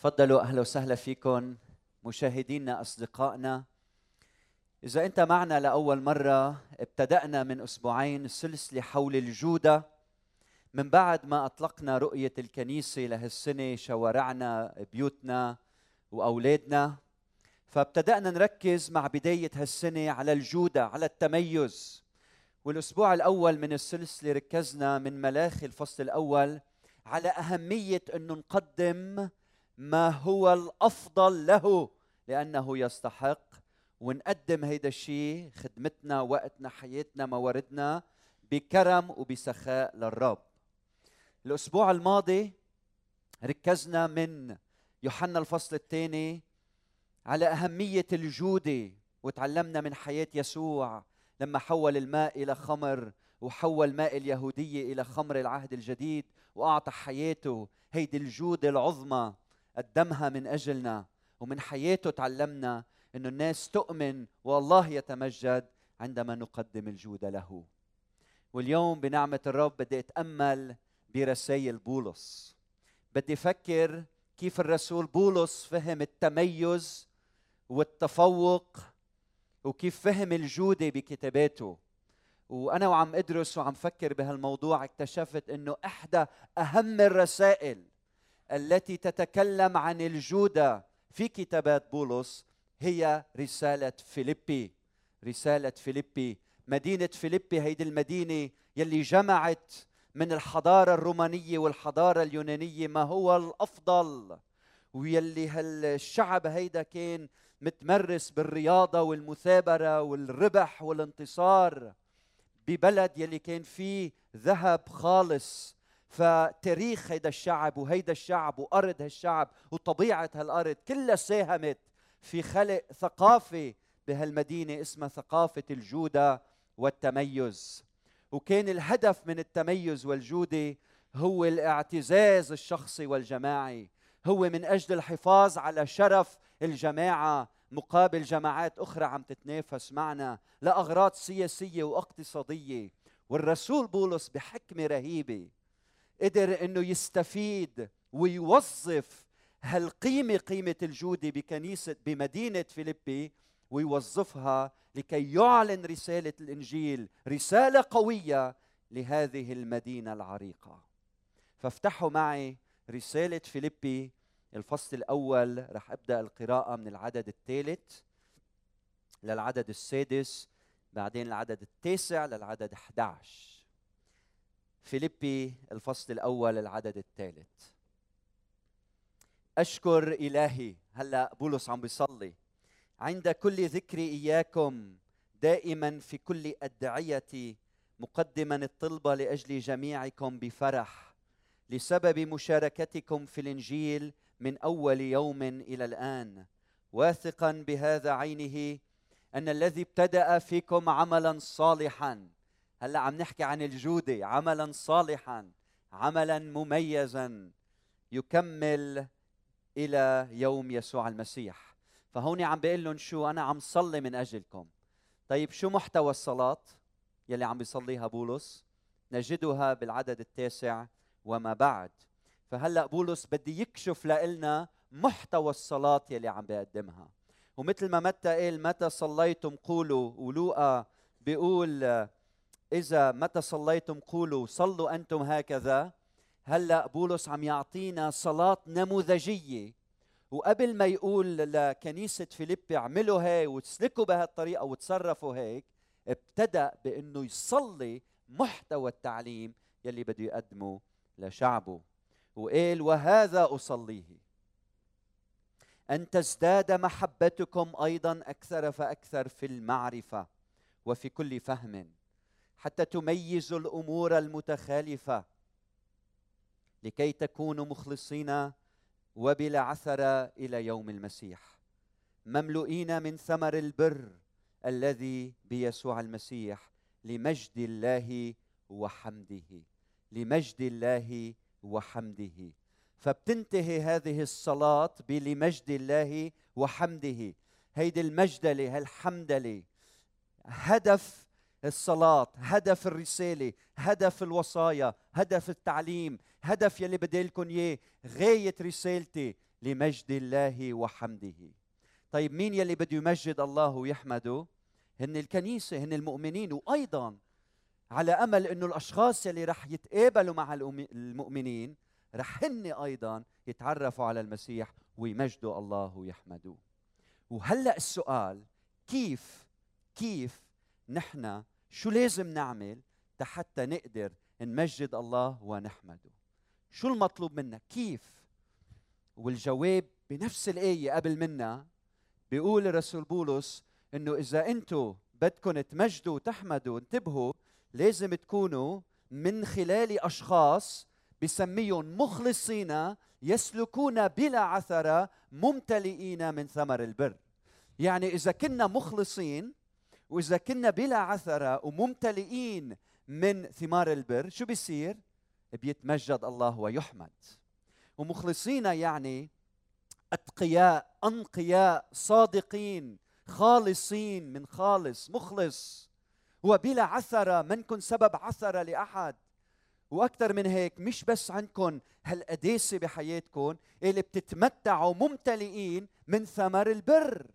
تفضلوا أهلا وسهلا فيكم مشاهدينا أصدقائنا. إذا أنت معنا لأول مرة ابتدأنا من أسبوعين سلسلة حول الجودة. من بعد ما أطلقنا رؤية الكنيسة لهالسنة شوارعنا بيوتنا وأولادنا فابتدأنا نركز مع بداية هالسنة على الجودة على التميز. والأسبوع الأول من السلسلة ركزنا من ملاخي الفصل الأول على أهمية إنه نقدم ما هو الأفضل له لأنه يستحق. ونقدم هيدا الشيء خدمتنا وقتنا حياتنا مواردنا بكرم وبسخاء للرب. الأسبوع الماضي ركزنا من يوحنا الفصل الثاني على أهمية الجوده وتعلمنا من حياة يسوع لما حول الماء إلى خمر وحول ماء اليهودية إلى خمر العهد الجديد وأعطى حياته هيدي الجوده العظمى. قدمها من أجلنا ومن حياته تعلمنا إنه الناس تؤمن والله يتمجد عندما نقدم الجود له. واليوم بنعمة الرب بدي أتأمل برسائل بولس. بدي أفكر كيف الرسول بولس فهم التميز والتفوق وكيف فهم الجودة بكتاباته. وأنا وعم أدرس وعم فكر بهالموضوع اكتشفت إنه إحدى أهم الرسائل التي تتكلم عن الجودة في كتابات بولس هي رسالة فيليبي. رسالة فيليبي. مدينة فيليبي هيدي المدينة يلي جمعت من الحضارة الرومانية والحضارة اليونانية ما هو الأفضل ويلي هالشعب هيدا كان متمرس بالرياضة والمثابرة والربح والانتصار ببلد يلي كان فيه ذهب خالص فتاريخ هيدا الشعب وهيدا الشعب وأرض هالشعب وطبيعة هالأرض كلها ساهمت في خلق ثقافة بهالمدينة اسمها ثقافة الجودة والتميز. وكان الهدف من التميز والجودة هو الاعتزاز الشخصي والجماعي. هو من أجل الحفاظ على شرف الجماعة مقابل جماعات أخرى عم تتنافس معنا لأغراض سياسية واقتصادية. والرسول بولس بحكمة رهيبة قدر إنه يستفيد ويوظف هالقيمة قيمة الجودة بكنيسة بمدينة فيليبي ويوظفها لكي يعلن رسالة الإنجيل رسالة قوية لهذه المدينة العريقة. فافتحوا معي رسالة فيليبي الفصل الأول. رح أبدأ القراءة من العدد الثالث للعدد السادس بعدين العدد التاسع للعدد 11 فيليبي الفصل الأول العدد الثالث. أشكر إلهي هلا بولس عم بيصلي. عند كل ذكر إياكم دائما في كل أدعيتي مقدما الطلبه لأجل جميعكم بفرح لسبب مشاركتكم في الإنجيل من أول يوم إلى الآن. واثقا بهذا عينه أن الذي ابتدأ فيكم عملا صالحا. هلا عم نحكي عن الجودة عملا صالحا عملا مميزا يكمل إلى يوم يسوع المسيح. فهون عم بيقول لهم شو أنا عم صلي من أجلكم. طيب شو محتوى الصلاة يلي عم بيصليها بولس؟ نجدها بالعدد التاسع وما بعد. فهلا بولس بدي يكشف لنا محتوى الصلاة يلي عم بيقدمها. ومثل ما متى قال متى صليتم قولوا ولوقا بيقول إذا متى صليتم قولوا صلوا أنتم هكذا. هلأ بولس عم يعطينا صلاة نموذجية. وقبل ما يقول لكنيسة فيليبي اعملوا هيك وتسلكوا بهالطريقة وتصرفوا هيك ابتدأ بإنه يصلي محتوى التعليم يلي بده يقدمه لشعبه. وقال وهذا أصليه. أن تزداد محبتكم أيضا أكثر فأكثر في المعرفة وفي كل فهم. حتى تميزوا الأمور المتخالفة. لكي تكونوا مخلصين وبلا عثر إلى يوم المسيح. مملوئين من ثمر البر الذي بيسوع المسيح لمجد الله وحمده. لمجد الله وحمده. فبتنتهي هذه الصلاة بلمجد الله وحمده. هيدي المجدلة هالحمدلة هدف الصلاة هدف الرسالة هدف الوصايا هدف التعليم هدف يلي بدي لكم إياه غاية رسالتي لمجد الله وحمده. طيب مين يلي بده يمجد الله ويحمده؟ هن الكنيسة هن المؤمنين وأيضا على أمل أنه الأشخاص يلي رح يتقابلوا مع المؤمنين رح هن أيضا يتعرفوا على المسيح ويمجدوا الله ويحمدوه. وهلأ السؤال كيف كيف نحن شو لازم نعمل حتى نقدر نمجد الله ونحمده؟ شو المطلوب منا؟ كيف؟ والجواب بنفس الآية قبل منا بيقول الرسول بولس إنه إذا أنتم بدكم تمجدوا وتحمدوا انتبهوا لازم تكونوا من خلال أشخاص بسميهم مخلصين يسلكون بلا عثرة ممتلئين من ثمر البر. يعني إذا كنا مخلصين وإذا كنا بلا عثرة وممتلئين من ثمار البر شو بيصير؟ بيتمجد الله ويحمد. ومخلصين يعني أتقياء أنقياء صادقين خالصين من خالص مخلص. وبلا عثره منكن سبب عثره لأحد. وأكثر من هيك مش بس عندكم هالقداسة بحياتكم اللي بتتمتعوا ممتلئين من ثمر البر.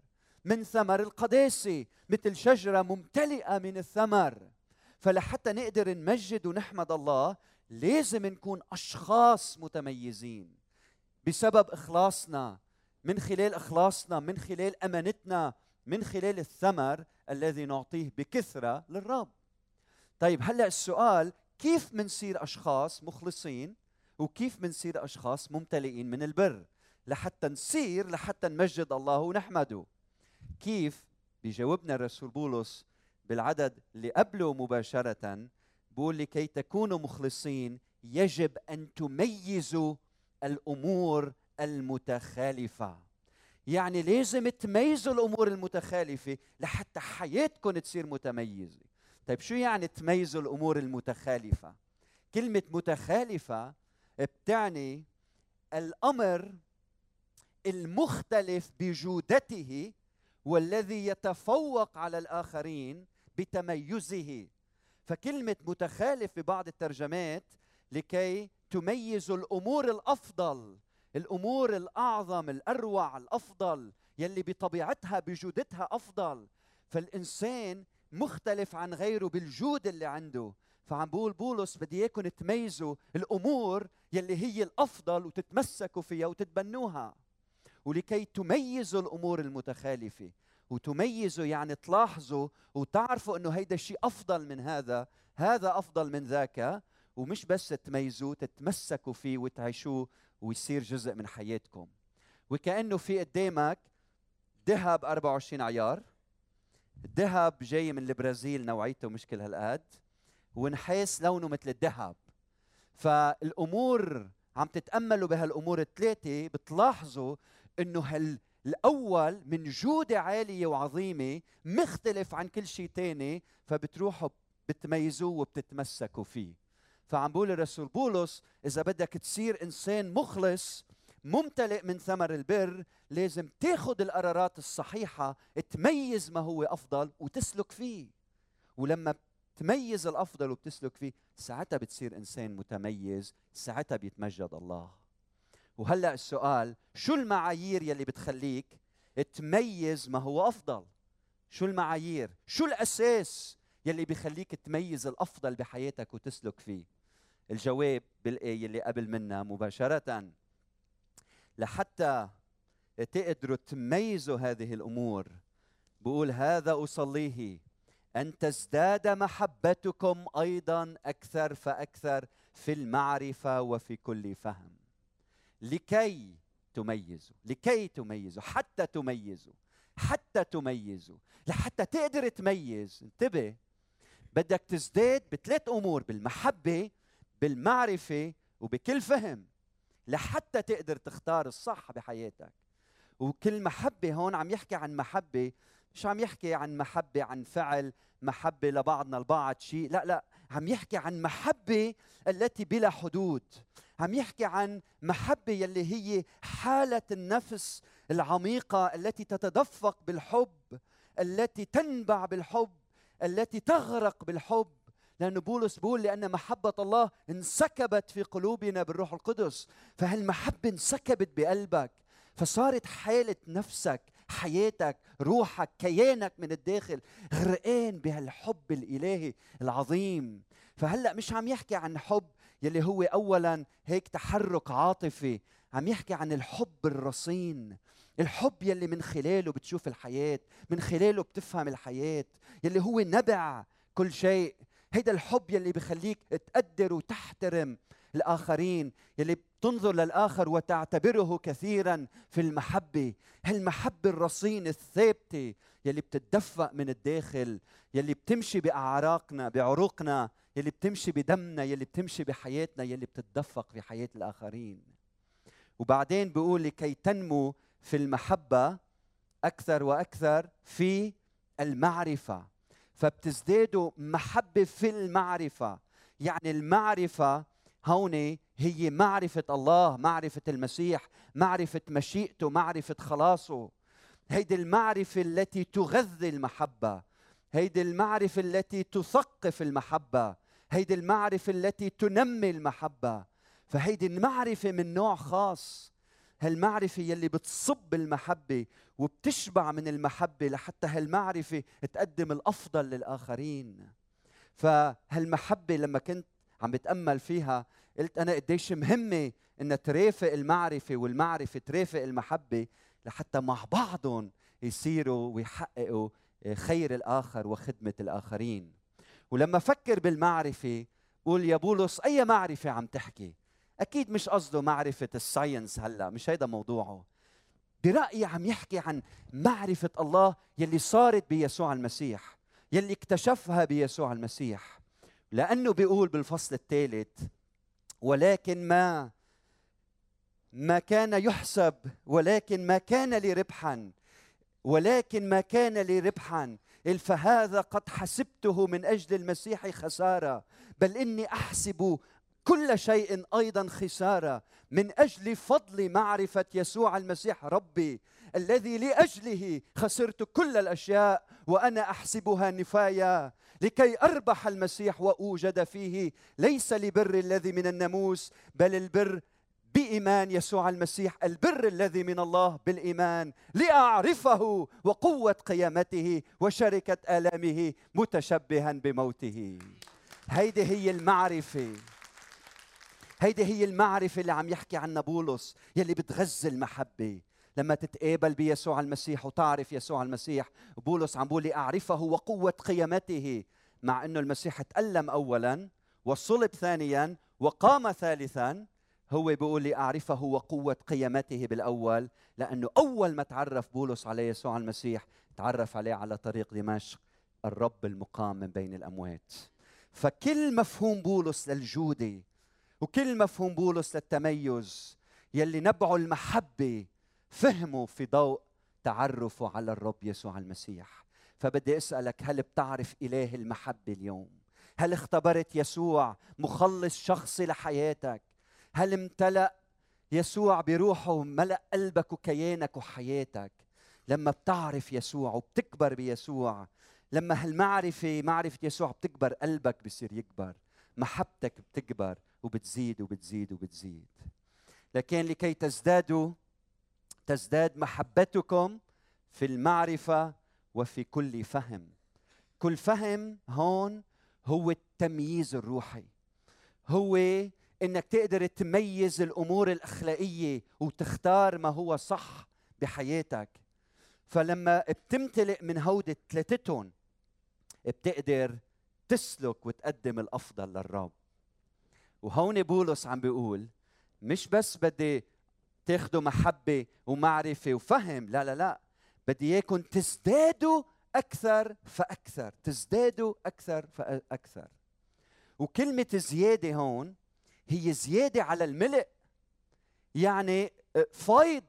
من ثمر القداسه مثل شجرة ممتلئة من الثمر. فلحتى نقدر نمجد ونحمد الله لازم نكون أشخاص متميزين. بسبب إخلاصنا من خلال إخلاصنا من خلال أمانتنا من خلال الثمر الذي نعطيه بكثرة للرب. طيب هلأ السؤال كيف منصير أشخاص مخلصين؟ وكيف منصير أشخاص ممتلئين من البر؟ لحتى نصير لحتى نمجد الله ونحمده. كيف بيجاوبنا الرسول بولس بالعدد اللي قبله مباشرة؟ بقول لكي تكونوا مخلصين يجب أن تميزوا الأمور المتخالفة. يعني لازم تميزوا الأمور المتخالفة لحتى حياتكم تصير متميزة. طيب شو يعني تميزوا الأمور المتخالفة؟ كلمة متخالفة بتعني الأمر المختلف بجودته والذي يتفوق على الآخرين بتميزه. فكلمة متخالف ببعض الترجمات لكي تميزوا الأمور الأفضل الأمور الأعظم الأروع الأفضل يلي بطبيعتها بجودتها أفضل. فالإنسان مختلف عن غيره بالجود اللي عنده. فعم بقول بولس بدي اياكم تميزوا الأمور يلي هي الأفضل وتتمسكوا فيها وتتبنوها. ولكي تميزوا الأمور المتخالفة. وتميزوا يعني تلاحظوا وتعرفوا إنه هيدا الشيء أفضل من هذا. هذا أفضل من ذاك. ومش بس تميزوه تتمسكوا فيه وتعيشوه ويصير جزء من حياتكم. وكأنه في قدامك ذهب 24 عيار. الذهب جاي من البرازيل نوعيته مشكل هالقد. ونحاس لونه مثل الذهب. فالأمور عم تتأملوا بهالأمور الثلاثة. بتلاحظوا إنه هال الأول من جودة عالية وعظيمة مختلف عن كل شيء ثاني فبتروحوا بتميزوه وبتتمسكوا فيه. فعم بقول الرسول بولس إذا بدك تصير إنسان مخلص ممتلئ من ثمر البر لازم تاخذ القرارات الصحيحة تميز ما هو أفضل وتسلك فيه. ولما تميز الأفضل وبتسلك فيه ساعتها بتصير إنسان متميز ساعتها بيتمجد الله. وهلأ السؤال شو المعايير يلي بتخليك تميز ما هو أفضل؟ شو المعايير؟ شو الأساس يلي بيخليك تميز الأفضل بحياتك وتسلك فيه؟ الجواب بالآية اللي قبل منها مباشرة. لحتى تقدروا تميزوا هذه الأمور بقول هذا أصليه أن تزداد محبتكم أيضا أكثر فأكثر في المعرفة وفي كل فهم. لكي تميزوا لكي تميزوا حتى تميزوا حتى تميزوا لحتى تقدر تميز. انتبه بدك تزداد بثلاث أمور بالمحبة بالمعرفة وبكل فهم لحتى تقدر تختار الصح بحياتك. وكل محبة هون عم يحكي عن محبة مش عم يحكي عن محبة عن فعل محبة لبعضنا البعض شيء لا لا عم يحكي عن محبة التي بلا حدود. عم يحكي عن محبة يلي هي حالة النفس العميقة التي تتدفق بالحب التي تنبع بالحب التي تغرق بالحب. لأن بولس بيقول لأن محبة الله انسكبت في قلوبنا بالروح القدس. فهالمحبة انسكبت بقلبك؟ فصارت حالة نفسك حياتك روحك كيانك من الداخل غرقان بهالحب الإلهي العظيم. فهلأ مش عم يحكي عن حب يلي هو أولا هيك تحرك عاطفي عم يحكي عن الحب الرصين الحب يلي من خلاله بتشوف الحياة من خلاله بتفهم الحياة يلي هو نبع كل شيء. هيدا الحب يلي بخليك تقدر وتحترم الآخرين يلي بتنظر للآخر وتعتبره كثيرا في المحبة. هالمحبة الرصينة الثابتة يلي بتتدفق من الداخل يلي بتمشي بأعراقنا بعروقنا يلي بتمشي بدمنا يلي بتمشي بحياتنا يلي بتتدفق في حياة الآخرين. وبعدين بيقول لكي تنمو في المحبة أكثر وأكثر في المعرفة. فبتزدادوا محبة في المعرفة. يعني المعرفة هون هي معرفة الله معرفة المسيح معرفة مشيئته معرفة خلاصه. هيدي المعرفة التي تغذي المحبة. هيدي المعرفة التي تثقف المحبة. هيدي المعرفة التي تنمي المحبة. فهيدي المعرفة من نوع خاص. هالمعرفة يلي بتصب المحبة وبتشبع من المحبة لحتى هالمعرفة تقدم الأفضل للآخرين. فهالمحبة لما كنت عم بتأمل فيها قلت أنا قديش مهمة إن ترافق المعرفة والمعرفة ترافق المحبة لحتى مع بعضهم يصيروا ويحققوا خير الآخر وخدمة الآخرين. ولما فكر بالمعرفة قول يا بولس أي معرفة عم تحكي؟ أكيد مش قصده معرفة الساينس هلأ مش هيدا موضوعه. برأيي عم يحكي عن معرفة الله يلي صارت بيسوع المسيح يلي اكتشفها بيسوع المسيح. لأنه بيقول بالفصل الثالث ولكن ما ما كان يحسب ولكن ما كان لي ربحا ولكن ما كان لي ربحا فهذا قد حسبته من أجل المسيح خسارة. بل إني أحسب كل شيء أيضا خسارة من أجل فضل معرفة يسوع المسيح ربي الذي لأجله خسرت كل الأشياء وأنا أحسبها نفايا لكي أربح المسيح وأوجد فيه. ليس لبر الذي من الناموس بل البر بإيمان يسوع المسيح البر الذي من الله بالإيمان لأعرفه وقوة قيامته وشركة آلامه متشبها بموته. هيدي هي المعرفة. هيدي هي المعرفة اللي عم يحكي عنها بولس يلي بتغذي المحبة. لما تتقابل بيسوع المسيح وتعرف يسوع المسيح بولس عم بقول أعرفه وقوة قيامته مع أنه المسيح تألم أولا وصلب ثانيا وقام ثالثا هو بيقول لي أعرفه وقوة قيامته بالأول لأنه أول ما تعرف بولس على يسوع المسيح تعرف عليه على طريق دمشق الرب المقام من بين الأموات. فكل مفهوم بولس للجودة وكل مفهوم بولس للتميز يلي نبعه المحبة فهمه في ضوء تعرفه على الرب يسوع المسيح. فبدي أسألك هل بتعرف اله المحبة اليوم؟ هل اختبرت يسوع مخلص شخصي لحياتك؟ هل امتلأ يسوع بروحه ملا قلبك وكيانك وحياتك؟ لما بتعرف يسوع وبتكبر بيسوع لما هالمعرفة معرفة يسوع بتكبر قلبك بصير يكبر محبتك بتكبر وبتزيد وبتزيد وبتزيد. لكن لكي تزدادوا تزداد محبتكم في المعرفة وفي كل فهم. كل فهم هون هو التمييز الروحي. هو إنك تقدر تميز الأمور الأخلاقية وتختار ما هو صح بحياتك. فلما بتمتلئ من هودة ثلاثتهم بتقدر تسلك وتقدم الأفضل للرب. وهون بولس عم بيقول مش بس بدي تاخذوا محبة ومعرفة وفهم. لا لا لا. بدي إياكم تزدادوا أكثر فأكثر. تزدادوا أكثر فأكثر. وكلمة زيادة هون هي زيادة على الملء. يعني آه، فايض.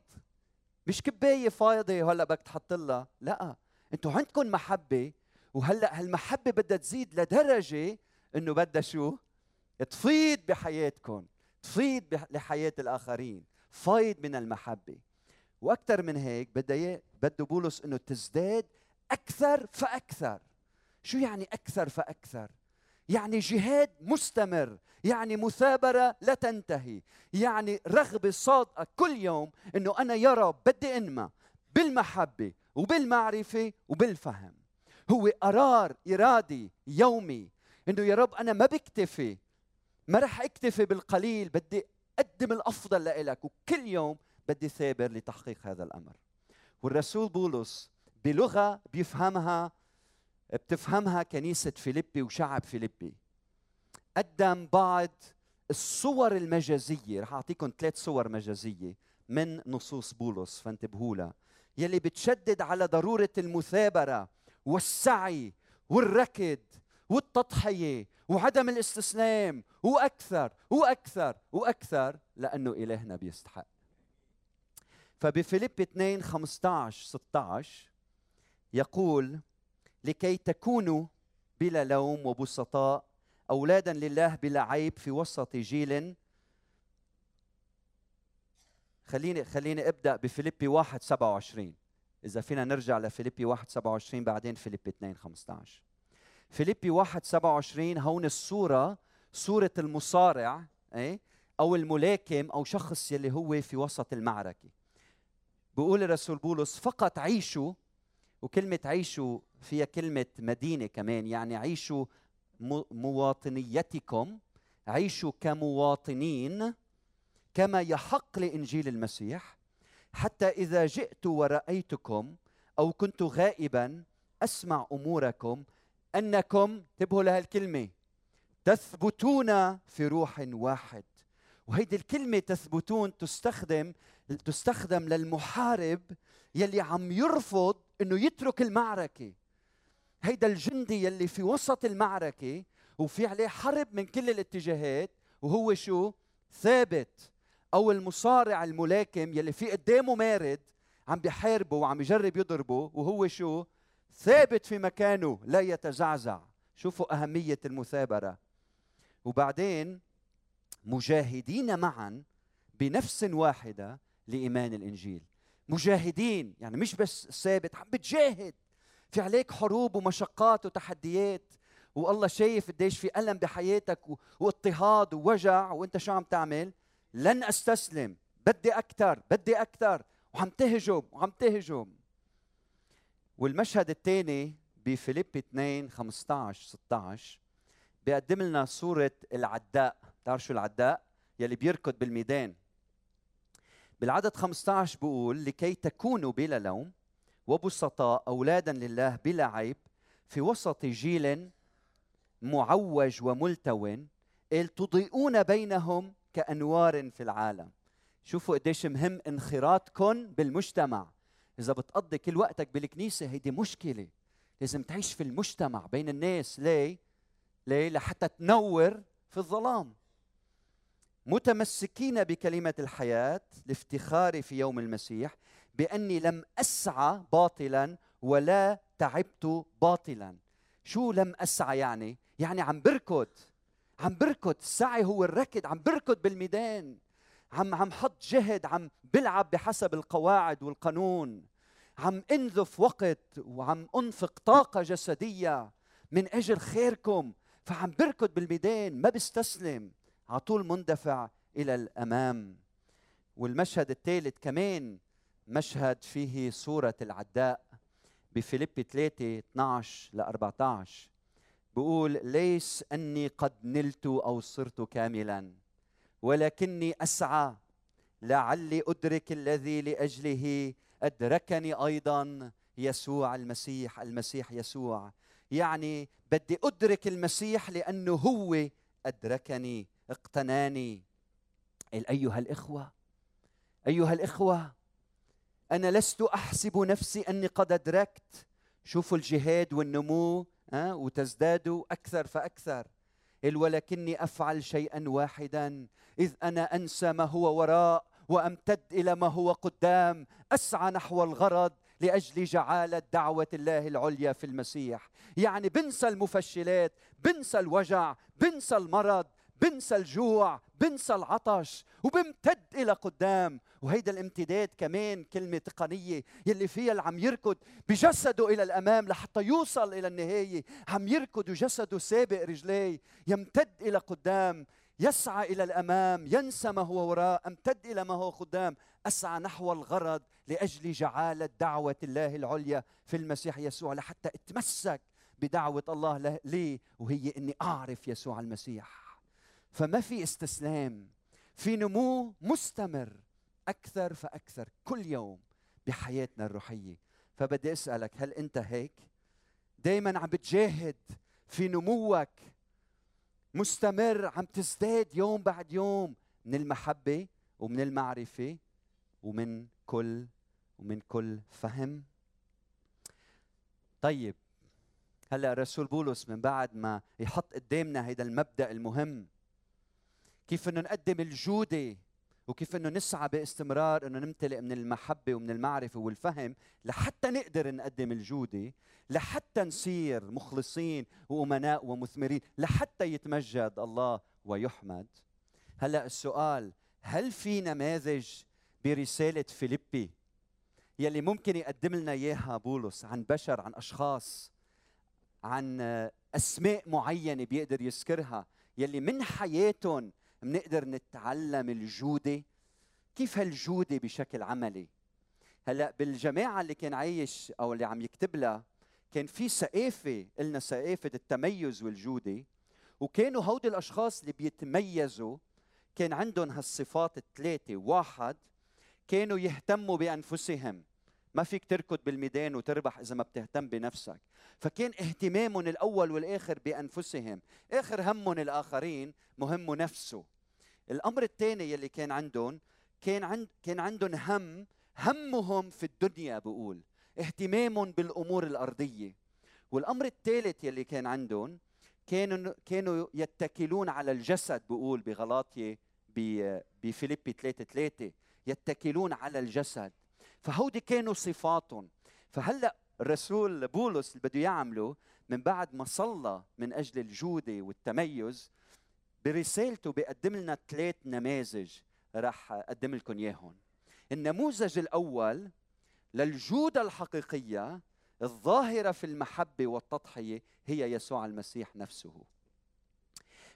مش كباية فايضة وهلا بدك تحط لها. لا. أنتم عندكم محبة وهلا هالمحبة بدها تزيد لدرجة إنه بدها شو؟ تفيض بحياتكم. تفيض لحياة الآخرين. فايض من المحبة. وأكثر من هيك بده بده بولس إنه تزداد أكثر فأكثر. شو يعني أكثر فأكثر؟ يعني جهاد مستمر يعني مثابرة لا تنتهي. يعني رغبة صادقة كل يوم أنه أنا يا رب بدي أنمى بالمحبة وبالمعرفة وبالفهم. هو قرار إرادي يومي. أنه يا رب أنا ما بكتفي ما رح أكتفي بالقليل بدي أقدم الأفضل لإلك وكل يوم بدي ثابر لتحقيق هذا الأمر. والرسول بولس بلغة بيفهمها بتفهمها كنيسة فيليبي وشعب فيليبي. قدم بعض الصور المجازية رح اعطيكم ثلاث صور مجازية من نصوص بولس فانتبهوا لها. يلي بتشدد على ضرورة المثابرة والسعي والركض والتضحية وعدم الاستسلام وأكثر وأكثر وأكثر لأنه إلهنا بيستحق. فبفيليب 2 15 16 يقول لكي تكونوا بلا لوم وبسطاء أولادا لله بلا عيب في وسط جيل. خليني خليني أبدأ بفيليبي 1 27 إذا فينا نرجع لفيليبي 1 27 بعدين فيليبي 2 15 فيليبي 1 27 هون الصورة صورة المصارع إيه؟ أو الملاكم أو شخص يلي هو في وسط المعركة. بيقول الرسول بولس فقط عيشوا. وكلمة عيشوا فيها كلمة مدينة كمان يعني عيشوا مواطنيتكم عيشوا كمواطنين كما يحق لإنجيل المسيح حتى إذا جئت ورأيتكم أو كنت غائبا أسمع أموركم أنكم انتبهوا لهالكلمة تثبتون في روح واحد. وهيدي الكلمة تثبتون تستخدم تستخدم للمحارب يلي عم يرفض إنه يترك المعركة. هيدا الجندي يلي في وسط المعركة وفي عليه حرب من كل الاتجاهات وهو شو؟ ثابت. أو المصارع الملاكم يلي في قدامه مارد عم بيحاربه وعم يجرب يضربه وهو شو؟ ثابت في مكانه لا يتزعزع. شوفوا أهمية المثابرة. وبعدين مجاهدين معا بنفس واحدة لإيمان الإنجيل. مجاهدين يعني مش بس ثابت عم بتجاهد. في عليك حروب ومشقات وتحديات. والله شايف قديش في ألم بحياتك واضطهاد ووجع. وأنت شو عم تعمل؟ لن أستسلم. بدي أكثر بدي أكثر وعم تهجم وعم تهجم. والمشهد الثاني بفيليب 2 15 16 بيقدم لنا صورة العداء. بتعرف شو العداء؟ يلي بيركض بالميدان. بالعدد 15 بقول لكي تكونوا بلا لوم وبسطاء أولادا لله بلا عيب في وسط جيل معوج وملتو تضيئون بينهم كأنوار في العالم. شوفوا قديش مهم انخراطكم بالمجتمع. إذا بتقضي كل وقتك بالكنيسة هيدي مشكلة. لازم تعيش في المجتمع بين الناس. ليه؟ ليه؟ لحتى تنور في الظلام. متمسكين بكلمه الحياة لافتخاري في يوم المسيح بأني لم أسعى باطلا ولا تعبت باطلا. شو لم أسعى يعني؟ يعني عم بركض. عم بركض. السعي هو الركض. عم بركض بالميدان. عم عم حط جهد عم بلعب بحسب القواعد والقانون. عم انذف وقت وعم انفق طاقة جسدية من أجل خيركم. فعم بركض بالميدان ما بستسلم على طول مندفع إلى الأمام. والمشهد الثالث كمان مشهد فيه صورة العداء. بفيليب 3 12 ل 14 بقول ليس أني قد نلت أو صرت كاملا. ولكني أسعى. لعلي أدرك الذي لأجله. أدركني أيضا يسوع المسيح المسيح يسوع. يعني بدي أدرك المسيح لأنه هو أدركني اقتناني. أيها الإخوة أيها الإخوة أنا لست أحسب نفسي أني قد أدركت. شوفوا الجهاد والنمو ها وتزدادوا أكثر فأكثر. ولكني أفعل شيئا واحدا. إذ أنا أنسى ما هو وراء وأمتد إلى ما هو قدام. أسعى نحو الغرض لأجل جعاله دعوة الله العليا في المسيح. يعني بنسى المفشلات بنسى الوجع بنسى المرض. بنسى الجوع بنسى العطش وبمتد إلى قدام. وهيدا الامتداد كمان كلمة تقنية يلي فيها اللي عم يركض بجسده إلى الأمام لحتى يوصل إلى النهاية. عم يركض وجسده سابق رجليه يمتد إلى قدام يسعى إلى الأمام ينسى ما هو وراء امتد إلى ما هو قدام. أسعى نحو الغرض لأجل جعاله دعوه الله العليا في المسيح يسوع لحتى أتمسك بدعوة الله لي وهي إني أعرف يسوع المسيح. فما في استسلام في نمو مستمر أكثر فأكثر كل يوم بحياتنا الروحية. فبدي أسألك هل أنت هيك؟ دائما عم بتجاهد في نموك مستمر عم تزداد يوم بعد يوم من المحبة ومن المعرفة ومن كل ومن كل فهم؟ طيب هلأ الرسول بولس من بعد ما يحط قدامنا هذا المبدأ المهم كيف إنه نقدم الجودة وكيف إنه نسعى باستمرار إنه نمتلئ من المحبة ومن المعرفة والفهم لحتى نقدر نقدم الجودة لحتى نصير مخلصين وأمناء ومثمرين لحتى يتمجد الله ويحمد. هلأ السؤال هل في نماذج برسالة فيليبي يلي ممكن يقدم لنا إياها بولس عن بشر عن أشخاص عن أسماء معينة بيقدر يذكرها يلي من حياتهم بنقدر نتعلم الجودة. كيف هالجودة بشكل عملي؟ هلا بالجماعة اللي كان عايش أو اللي عم يكتب لها كان في ثقافه قلنا ثقافه التميز والجودة. وكانوا هودي الأشخاص اللي بيتميزوا كان عندهم هالصفات الثلاثة. واحد كانوا يهتموا بأنفسهم. ما فيك تركض بالميدان وتربح إذا ما بتهتم بنفسك. فكان اهتمامهم الأول والآخر بأنفسهم. آخر همهم الآخرين مهم نفسه. الأمر الثاني يلي كان عندهم كان عند كان عندهم هم همهم في الدنيا بقول اهتمامهم بالأمور الأرضية. والأمر الثالث يلي كان عندهم كانوا كانوا يتكلون على الجسد بقول بغلاطية بفيليبي 3 3 يتكلون على الجسد. فهودي كانوا صفاتهم. فهلأ الرسول بولس اللي بده يعمله من بعد ما صلى من أجل الجودة والتميز برسالته بيقدم لنا ثلاث نماذج راح أقدم لكم إياهم. النموذج الأول للجوده الحقيقية الظاهرة في المحبة والتضحية هي يسوع المسيح نفسه.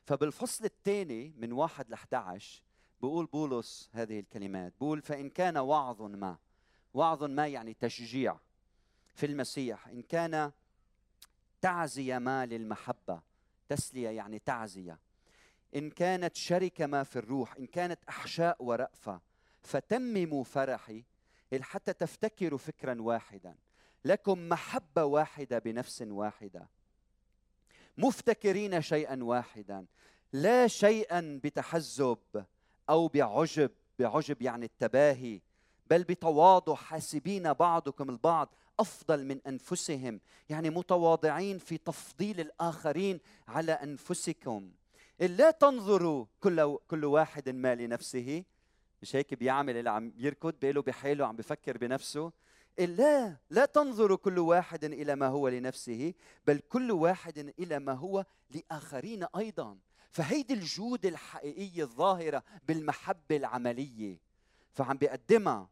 فبالفصل الثاني من واحد ل 11 بقول بولس هذه الكلمات بقول فإن كان وعظ ما وعظ ما يعني تشجيع في المسيح. إن كان تعزية ما للمحبة تسلية يعني تعزية. إن كانت شركة ما في الروح إن كانت أحشاء ورأفة فتمموا فرحي حتى تفتكروا فكرا واحدا. لكم محبة واحدة بنفس واحدة. مفتكرين شيئا واحدا. لا شيئا بتحزب أو بعجب. بعجب يعني التباهي. بل بتواضع. حاسبين بعضكم البعض أفضل من أنفسهم. يعني متواضعين في تفضيل الآخرين على أنفسكم. لا تنظروا كل كل واحد ما لنفسه. مش هيك؟ بيعمل اللي عم يركض باله بحاله عم بفكر بنفسه. لا لا تنظروا كل واحد إلى ما هو لنفسه بل كل واحد إلى ما هو لآخرين أيضا. فهيدي الجود الحقيقية الظاهرة بالمحبة العملية. فعم بيقدمها.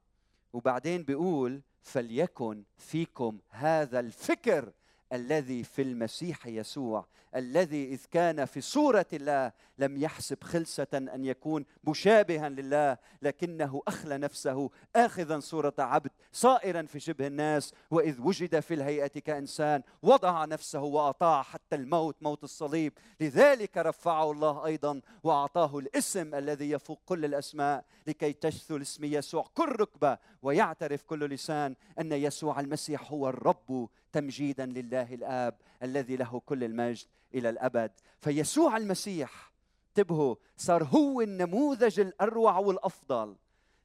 وبعدين بيقول فليكن فيكم هذا الفكر الذي في المسيح يسوع الذي إذ كان في صورة الله لم يحسب خلسة أن يكون مشابها لله لكنه أخلى نفسه اخذا صورة عبد صائرا في شبه الناس وإذ وجد في الهيئة كإنسان وضع نفسه وأطاع حتى الموت موت الصليب. لذلك رفعه الله أيضا وأعطاه الاسم الذي يفوق كل الأسماء لكي تجثل اسم يسوع. كل ركبة ويعترف كل لسان أن يسوع المسيح هو الرب تمجيدا لله الآب الذي له كل المجد إلى الأبد. فيسوع المسيح انتبهوا صار هو النموذج الأروع والأفضل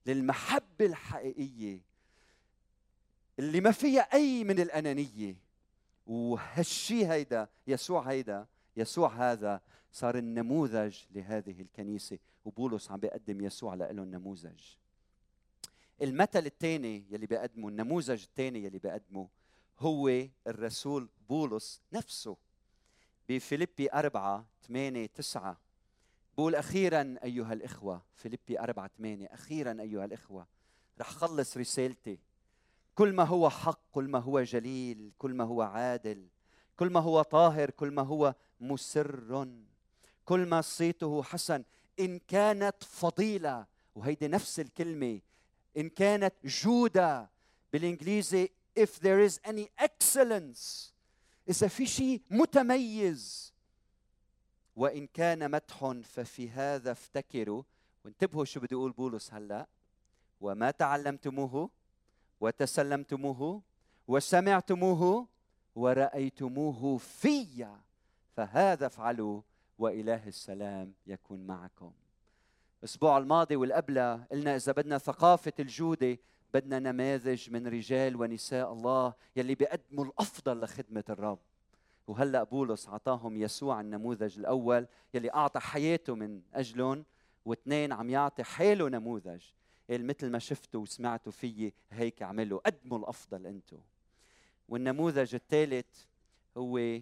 للمحبة الحقيقية. اللي ما فيها أي من الأنانية. وهالشي هيدا يسوع هيدا يسوع هذا صار النموذج لهذه الكنيسة. وبولس عم بيقدم يسوع له النموذج المثل الثاني يلي بيقدمه النموذج الثاني يلي بيقدمه هو الرسول بولس نفسه. بفيليبي أربعة ثمانية تسعة. بقول أخيرا أيها الإخوة فيليبي 4 8 أخيرا أيها الإخوة رح خلص رسالتي. كل ما هو حق كل ما هو جليل كل ما هو عادل كل ما هو طاهر كل ما هو مسر. كل ما صيته حسن. إن كانت فضيلة وهيدي نفس الكلمة إن كانت جودة بالإنجليزي if there is any excellence إذا في شيء متميز وإن كان مدح ففي هذا افتكروا. وانتبهوا شو بده يقول بولس هلأ. وما تعلمتموه وتسلمتموه وسمعتموه ورأيتموه في فهذا افعلوا وإله السلام يكون معكم. الأسبوع الماضي والقبلة قلنا إذا بدنا ثقافة الجودة بدنا نماذج من رجال ونساء الله يلي بيقدموا الأفضل لخدمة الرب. وهلا بولس اعطاهم يسوع النموذج الأول يلي أعطى حياته من أجلهم واثنين عم يعطي حاله نموذج. قال مثل ما شفتوا وسمعتوا فيي هيك اعملوا قدموا الأفضل أنتم والنموذج الثالث هو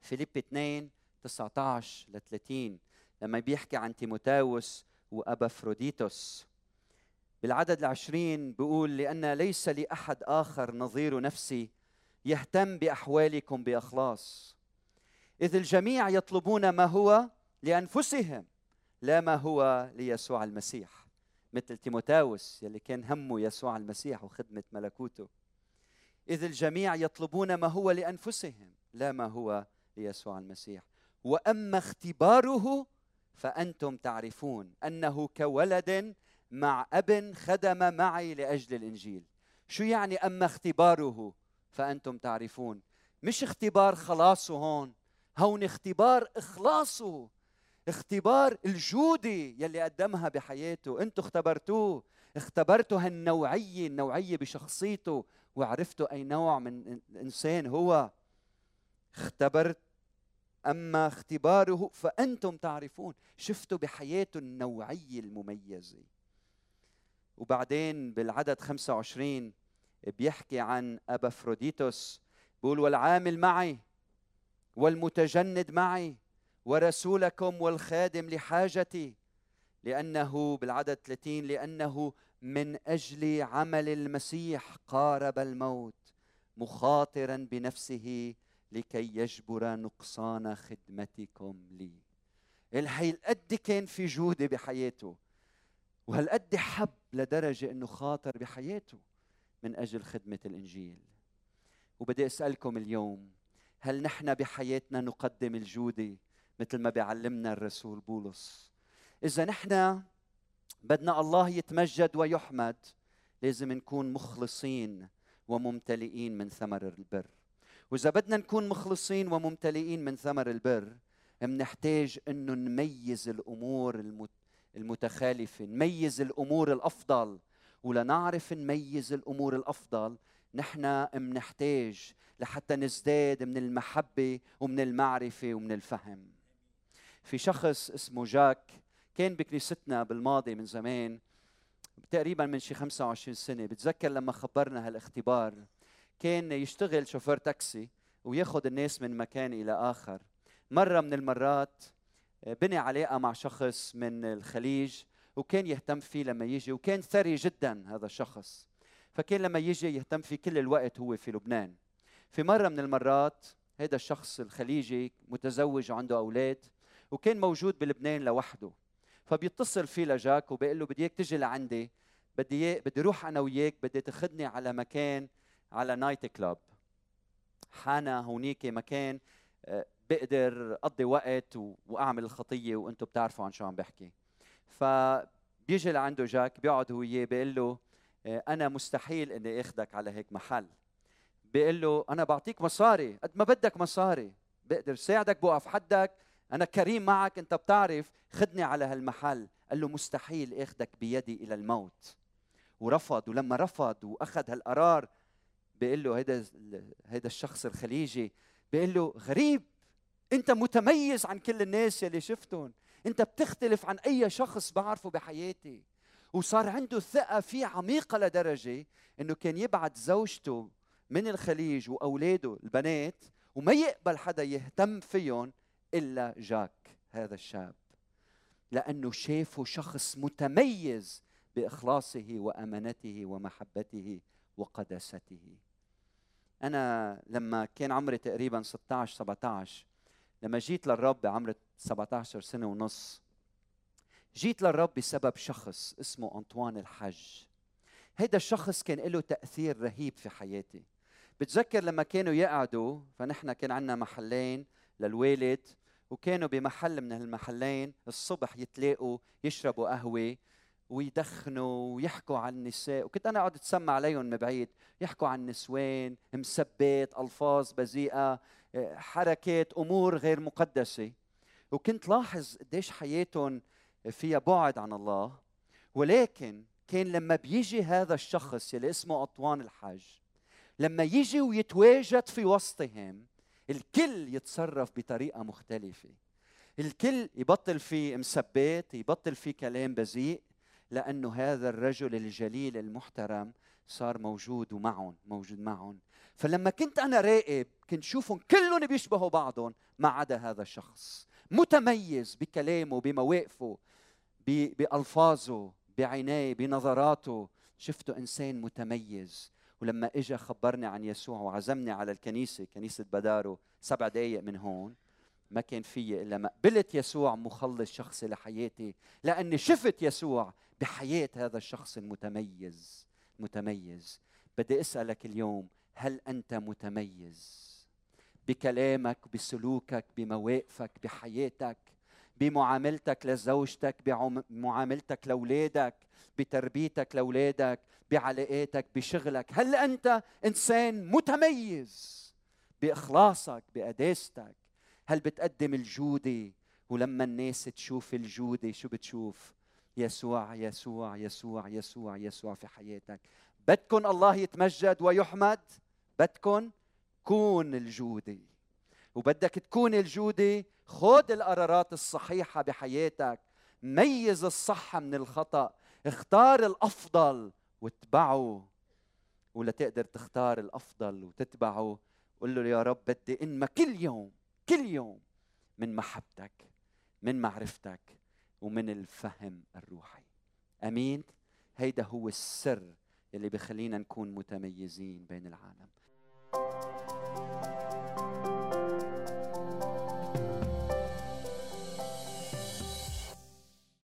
فيليب 2 19 ل 30 لما بيحكي عن تيموتاوس وابافروديتوس بالعدد العشرين بيقول لأن ليس لأحد آخر نظير نفسي يهتم بأحوالكم بإخلاص. إذ الجميع يطلبون ما هو لأنفسهم لا ما هو ليسوع المسيح. مثل تيموتاوس يلي كان همه يسوع المسيح وخدمة ملكوته. إذ الجميع يطلبون ما هو لأنفسهم لا ما هو ليسوع المسيح. وأما اختباره فأنتم تعرفون أنه كولد مع أب خدم معي لأجل الإنجيل. شو يعني أما اختباره؟ فأنتم تعرفون. مش اختبار خلاصه هون. هون اختبار إخلاصه. اختبار الجودة يلي قدمها بحياته. أنتم اختبرتوه. اختبرتوا هالنوعية النوعية بشخصيته. وعرفتوا أي نوع من إنسان هو. اختبرت أما اختباره. فأنتم تعرفون. شفتوا بحياته النوعية المميزة. وبعدين بالعدد 25 بيحكي عن أبافروديتوس بيقول والعامل معي والمتجند معي ورسولكم والخادم لحاجتي لأنه بالعدد 30 لأنه من أجل عمل المسيح قارب الموت مخاطرا بنفسه لكي يجبر نقصان خدمتكم لي. هالقد كان في جودة بحياته. وهالقد حب لدرجة أنه خاطر بحياته من أجل خدمة الإنجيل. وبدي أسألكم اليوم هل نحن بحياتنا نقدم الجودة مثل ما بيعلمنا الرسول بولس؟ إذا نحن بدنا الله يتمجد ويحمد لازم نكون مخلصين وممتلئين من ثمر البر. وإذا بدنا نكون مخلصين وممتلئين من ثمر البر بنحتاج إنه نميز الأمور المتخالفه نميز الأمور الأفضل ولنعرف نميز الأمور الأفضل؟ نحن بنحتاج لحتى نزداد من المحبة ومن المعرفة ومن الفهم. في شخص اسمه جاك كان بكنيستنا بالماضي من زمان تقريبا من شي 25 سنة. بتذكر لما خبرنا هالاختبار؟ كان يشتغل شوفير تاكسي وياخذ الناس من مكان إلى آخر. مرة من المرات بني علاقه مع شخص من الخليج وكان يهتم فيه لما يجي وكان ثري جدا هذا الشخص. فكان لما يجي يهتم فيه كل الوقت هو في لبنان. في مرة من المرات هذا الشخص الخليجي متزوج وعنده أولاد وكان موجود بلبنان لوحده. فبيتصل فيه لجاك وبيقول له بدي إياك تجي لعندي بدي بدي أروح أنا وياك بدي تأخذني على مكان على night club حانا هونيك مكان آه، بقدر أقضي وقت وأعمل الخطية وأنتم بتعرفوا عن شو عم بحكي. فبيجي لعنده جاك بيقعد هو وياه بيقول له آه، أنا مستحيل إني اخذك على هيك محل. بيقول له أنا بعطيك مصاري قد ما بدك مصاري بقدر ساعدك بوقف حدك أنا كريم معك أنت بتعرف خدني على هالمحل. قال له مستحيل اخذك بيدي إلى الموت. ورفض ولما رفض وأخذ هالقرار بيقول له هيدا هيدا الشخص الخليجي. بيقول له غريب. انت متميز عن كل الناس يلي شفتهم. انت بتختلف عن أي شخص بعرفه بحياتي. وصار عنده ثقة فيه عميقة لدرجة إنه كان يبعت زوجته من الخليج وأولاده البنات وما يقبل حدا يهتم فيهم إلا جاك هذا الشاب. لأنه شافه شخص متميز بإخلاصه وأمانته ومحبته وقداسته. أنا لما كان عمري تقريبا 16 17 لما جيت للرب بعمر 17 سنة ونص جيت للرب بسبب شخص اسمه أنطوان الحج هيدا الشخص كان له تأثير رهيب في حياتي. بتذكر لما كانوا يقعدوا فنحن كان عندنا محلين للوالد وكانوا بمحل من هالمحلين الصبح يتلاقوا يشربوا قهوة ويدخنوا ويحكوا عن النساء. وكنت أنا اقعد أتسمع عليهم من بعيد يحكوا عن نسوان مسبات ألفاظ بذيئة. حركات أمور غير مقدسة. وكنت لاحظ قديش حياتهم فيها بعد عن الله. ولكن كان لما بيجي هذا الشخص يلي اسمه أطوان الحج لما يجي ويتواجد في وسطهم الكل يتصرف بطريقة مختلفة. الكل يبطل في مسبات يبطل في كلام بذيء لأنه هذا الرجل الجليل المحترم صار موجود ومعهم موجود معهم. فلما كنت أنا راقب كنت شوفهم كلهم بيشبهوا بعضهم ما عدا هذا الشخص. متميز بكلامه بمواقفه بألفاظه بعناية بنظراته. شفته إنسان متميز. ولما اجى خبرني عن يسوع وعزمني على الكنيسة كنيسة بدارو سبع دقائق من هون ما كان في إلا ما قبلت يسوع مخلص شخصي لحياتي لأني شفت يسوع بحياة هذا الشخص المتميز. متميز. بدي أسألك اليوم هل أنت متميز؟ بكلامك بسلوكك بمواقفك بحياتك بمعاملتك لزوجتك بمعاملتك لأولادك بتربيتك لأولادك بعلاقاتك بشغلك. هل أنت إنسان متميز بإخلاصك بقداستك؟ هل بتقدم الجودة؟ ولما الناس تشوف الجودة شو بتشوف؟ يسوع يسوع يسوع يسوع يسوع في حياتك. بدكن الله يتمجد ويحمد؟ بدكن؟ كون الجودة. وبدك تكون الجودة خذ القرارات الصحيحة بحياتك. ميز الصح من الخطأ. اختار الأفضل واتبعه. ولتقدر تختار الأفضل وتتبعه قل له يا رب بدي إنما كل يوم كل يوم من محبتك من معرفتك ومن الفهم الروحي. أمين؟ هيدا هو السر اللي بخلينا نكون متميزين بين العالم.